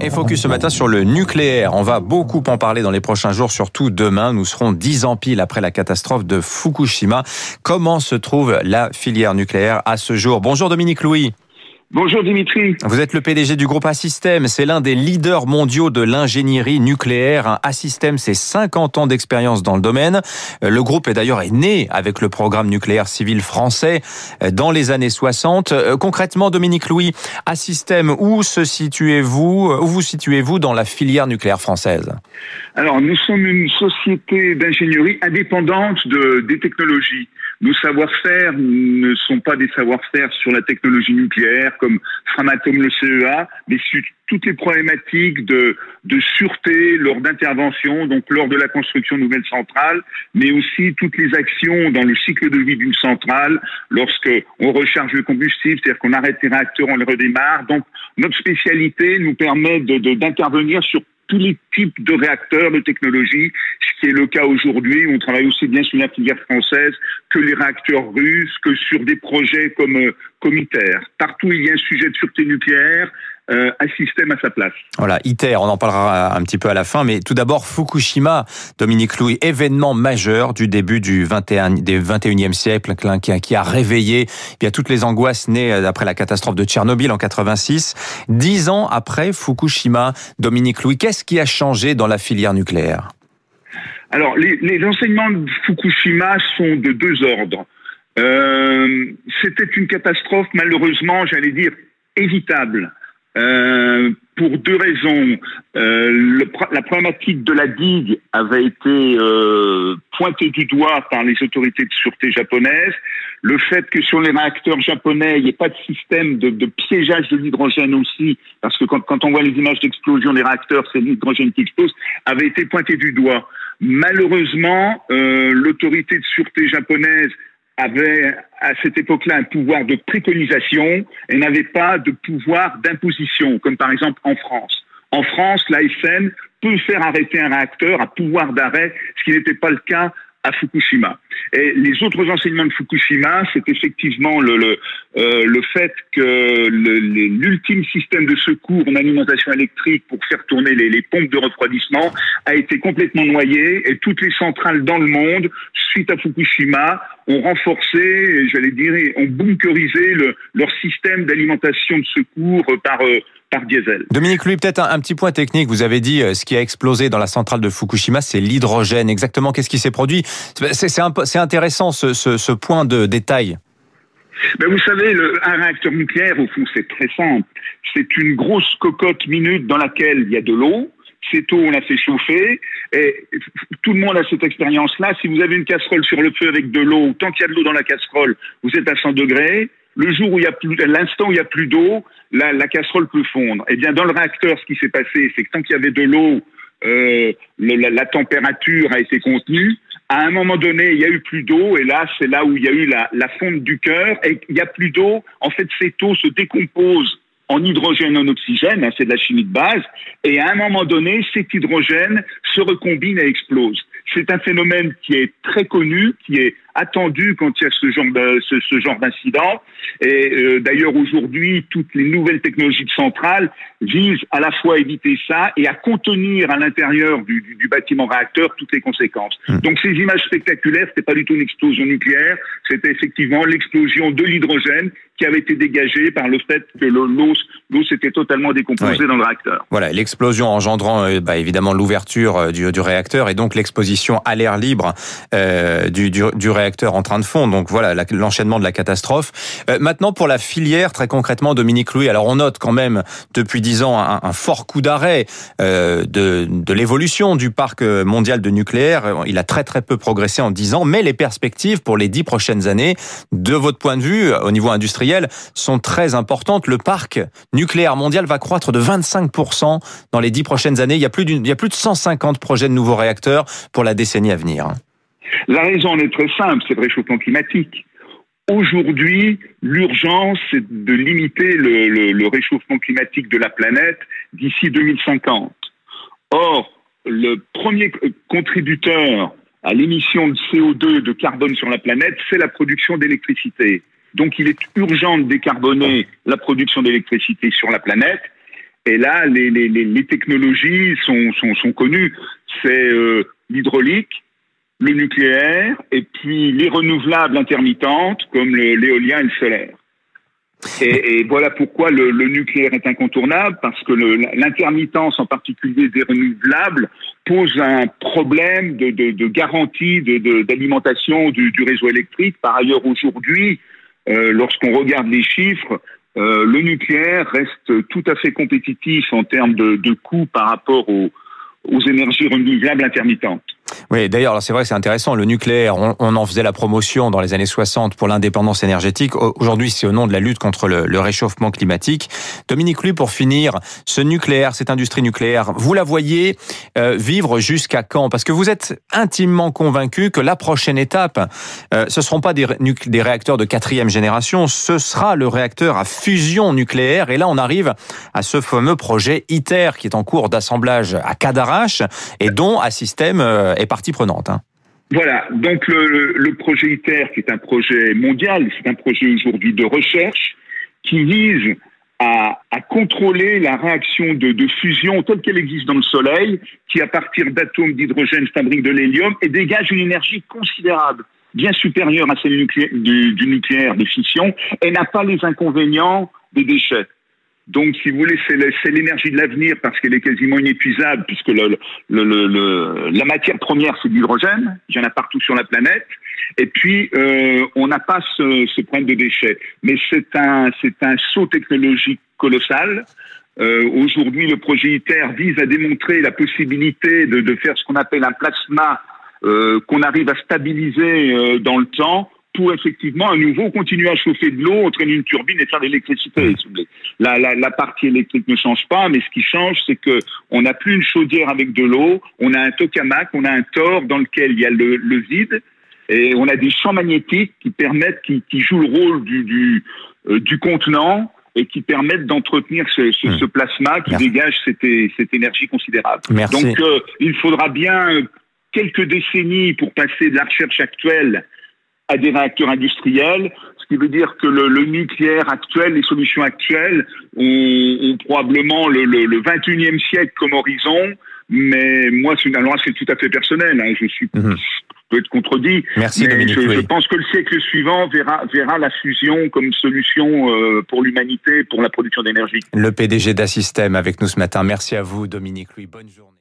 Et focus ce matin sur le nucléaire. On va beaucoup en parler dans les prochains jours, surtout demain. Nous serons dix ans pile après la catastrophe de Fukushima. Comment se trouve la filière nucléaire à ce jour? Bonjour Dominique Louis. Bonjour Dimitri. Vous êtes le PDG du groupe Assystem. C'est l'un des leaders mondiaux de l'ingénierie nucléaire. Assystem, c'est 50 ans d'expérience dans le domaine. Euh, le groupe est d'ailleurs né avec le programme nucléaire civil français euh, dans les années 60. Euh, concrètement, Dominique Louis, Assystem, où se situez-vous, où vous situez-vous dans la filière nucléaire française? Alors, nous sommes une société d'ingénierie indépendante de, des technologies. Nos savoir-faire ne sont pas des savoir-faire sur la technologie nucléaire comme Framatome le CEA, mais sur toutes les problématiques de, de sûreté lors d'intervention, donc lors de la construction de nouvelles centrales, mais aussi toutes les actions dans le cycle de vie d'une centrale, lorsque on recharge le combustible, c'est-à-dire qu'on arrête les réacteurs, on les redémarre. Donc notre spécialité nous permet d'intervenir de, sur tous les types de réacteurs, de technologies, ce qui est le cas aujourd'hui. On travaille aussi bien sur la filière française que les réacteurs russes, que sur des projets comme, euh, comme ITER. Partout il y a un sujet de sûreté nucléaire, euh, un système à sa place. Voilà, ITER, on en parlera un petit peu à la fin, mais tout d'abord Fukushima, Dominique Louis, événement majeur du début du 21, des 21e siècle qui a, qui a réveillé eh bien toutes les angoisses nées euh, après la catastrophe de Tchernobyl en 86. Dix ans après Fukushima, Dominique Louis, qu'est-ce qui a changé dans la filière nucléaire? Alors, les, les enseignements de Fukushima sont de deux ordres. Euh, C'était une catastrophe, malheureusement, j'allais dire, évitable. Euh, pour deux raisons. Euh, le, la problématique de la digue avait été euh, pointée du doigt par les autorités de sûreté japonaises. Le fait que sur les réacteurs japonais, il n'y ait pas de système de, de piégeage de l'hydrogène aussi, parce que quand, quand, on voit les images d'explosion des réacteurs, c'est l'hydrogène qui explose, avait été pointé du doigt. Malheureusement, euh, l'autorité de sûreté japonaise avait à cette époque-là un pouvoir de préconisation et n'avait pas de pouvoir d'imposition, comme par exemple en France. En France, l'ASN peut faire arrêter un réacteur à pouvoir d'arrêt, ce qui n'était pas le cas Fukushima. Et les autres enseignements de Fukushima, c'est effectivement le, le, euh, fait que l'ultime système de secours en alimentation électrique pour faire tourner les, pompes de refroidissement a été complètement noyé et toutes les centrales dans le monde, suite à Fukushima, ont renforcé, j'allais dire, ont bunkerisé le, leur système d'alimentation de secours par euh, par diesel. Dominique Louis, peut-être un, un, petit point technique. Vous avez dit euh, ce qui a explosé dans la centrale de Fukushima, c'est l'hydrogène. Exactement, qu'est-ce qui s'est produit? C'est intéressant ce, ce, ce, point de détail. Ben vous savez, le, un réacteur nucléaire, au fond, c'est très simple. C'est une grosse cocotte minute dans laquelle il y a de l'eau. Cette eau, on la fait chauffer. Et tout le monde a cette expérience-là. Si vous avez une casserole sur le feu avec de l'eau, tant qu'il y a de l'eau dans la casserole, vous êtes à 100 degrés. Le jour où il y a plus, l'instant où il y a plus d'eau, la, la, casserole peut fondre. Eh bien, dans le réacteur, ce qui s'est passé, c'est que tant qu'il y avait de l'eau, euh, le, la, la, température a été contenue. À un moment donné, il y a eu plus d'eau, et là, c'est là où il y a eu la, la fonte du cœur, et il y a plus d'eau. En fait, cette eau se décompose en hydrogène en oxygène, hein, c'est de la chimie de base, et à un moment donné, cet hydrogène se recombine et explose. C'est un phénomène qui est très connu, qui est attendu quand il y a ce genre de, ce, ce genre d'incident. Et euh, d'ailleurs aujourd'hui, toutes les nouvelles technologies de centrales visent à la fois à éviter ça et à contenir à l'intérieur du, du, du, bâtiment réacteur toutes les conséquences. Mmh. Donc ces images spectaculaires, c'était pas du tout une explosion nucléaire, c'était effectivement l'explosion de l'hydrogène qui avait été dégagée par le fait que l'eau l'eau s'était totalement décomposée oui. dans le réacteur. Voilà, l'explosion engendrant euh, bah, évidemment l'ouverture euh, du, du, réacteur et donc l'exposition à l'air libre euh, du, du, du réacteur en train de fondre. Donc voilà l'enchaînement de la catastrophe. Euh, maintenant pour la filière, très concrètement, Dominique Louis. Alors on note quand même depuis dix ans un, fort coup d'arrêt euh, de, de l'évolution du parc mondial de nucléaire. Il a très très peu progressé en dix ans, mais les perspectives pour les dix prochaines années, de votre point de vue, au niveau industriel, sont très importantes. Le parc nucléaire mondial va croître de 25% dans les dix prochaines années. Il y a plus, il y a plus de 150 projets de nouveaux réacteurs pour la décennie à venir. La raison en est très simple, c'est le réchauffement climatique. Aujourd'hui, l'urgence, c'est de limiter le, réchauffement climatique de la planète d'ici 2050. Or, le premier contributeur à l'émission de CO2 de carbone sur la planète, c'est la production d'électricité. Donc, il est urgent de décarboner la production d'électricité sur la planète. Et là, les, technologies sont connues. C'est euh, l'hydraulique, le nucléaire et puis les renouvelables intermittentes comme l'éolien et le solaire. Et, et, voilà pourquoi le, le, nucléaire est incontournable, parce que l'intermittence, en particulier des renouvelables, pose un problème de, de, de garantie d'alimentation du, du, réseau électrique. Par ailleurs, aujourd'hui, euh, lorsqu'on regarde les chiffres, euh, le nucléaire reste tout à fait compétitif en termes de, de coûts par rapport aux, aux énergies renouvelables intermittentes. Oui, d'ailleurs, c'est vrai que c'est intéressant. Le nucléaire, on, en faisait la promotion dans les années 60 pour l'indépendance énergétique. Aujourd'hui, c'est au nom de la lutte contre le, réchauffement climatique. Dominique Lu, pour finir, ce nucléaire, cette industrie nucléaire, vous la voyez euh, vivre jusqu'à quand? Parce que vous êtes intimement convaincu que la prochaine étape, euh, ce ne seront pas des, des réacteurs de quatrième génération, ce sera le réacteur à fusion nucléaire. Et là, on arrive à ce fameux projet ITER qui est en cours d'assemblage à Cadarache et dont un système euh, est partie prenante. Hein. Voilà, donc le, projet ITER, qui est un projet mondial, c'est un projet aujourd'hui de recherche qui vise à, contrôler la réaction de, fusion telle qu'elle existe dans le Soleil, qui à partir d'atomes d'hydrogène fabrique de l'hélium et dégage une énergie considérable, bien supérieure à celle du, du nucléaire de fission, et n'a pas les inconvénients des déchets. Donc, si vous voulez, c'est l'énergie de l'avenir parce qu'elle est quasiment inépuisable puisque la matière première, c'est l'hydrogène. Il y en a partout sur la planète. Et puis, euh, on n'a pas ce, ce problème de déchets. Mais c'est un, un saut technologique colossal. Euh, Aujourd'hui, le projet ITER vise à démontrer la possibilité de, faire ce qu'on appelle un plasma euh, qu'on arrive à stabiliser dans le temps pour effectivement à nouveau continuer à chauffer de l'eau, entraîner une turbine et faire de l'électricité. La, la, la, partie électrique ne change pas, mais ce qui change, c'est que on n'a plus une chaudière avec de l'eau, on a un tokamak, on a un tor dans lequel il y a le, le vide, et on a des champs magnétiques qui permettent, qui, qui jouent le rôle du, du, euh, du contenant et qui permettent d'entretenir ce, ce, mmh. ce, plasma qui Merci. dégage cette, cette, énergie considérable. Merci. Donc, euh, il faudra bien quelques décennies pour passer de la recherche actuelle à des réacteurs industriels, ce qui veut dire que le, le nucléaire actuel, les solutions actuelles ont, ont probablement le, le, le, 21e siècle comme horizon, mais moi, c'est tout à fait personnel. Hein. Je suis mmh. peut être contredit. Merci mais Dominique, je, oui. je, pense que le siècle suivant verra, verra la fusion comme solution euh, pour l'humanité, pour la production d'énergie. Le PDG d'Assystem avec nous ce matin. Merci à vous, Dominique Louis. Bonne journée.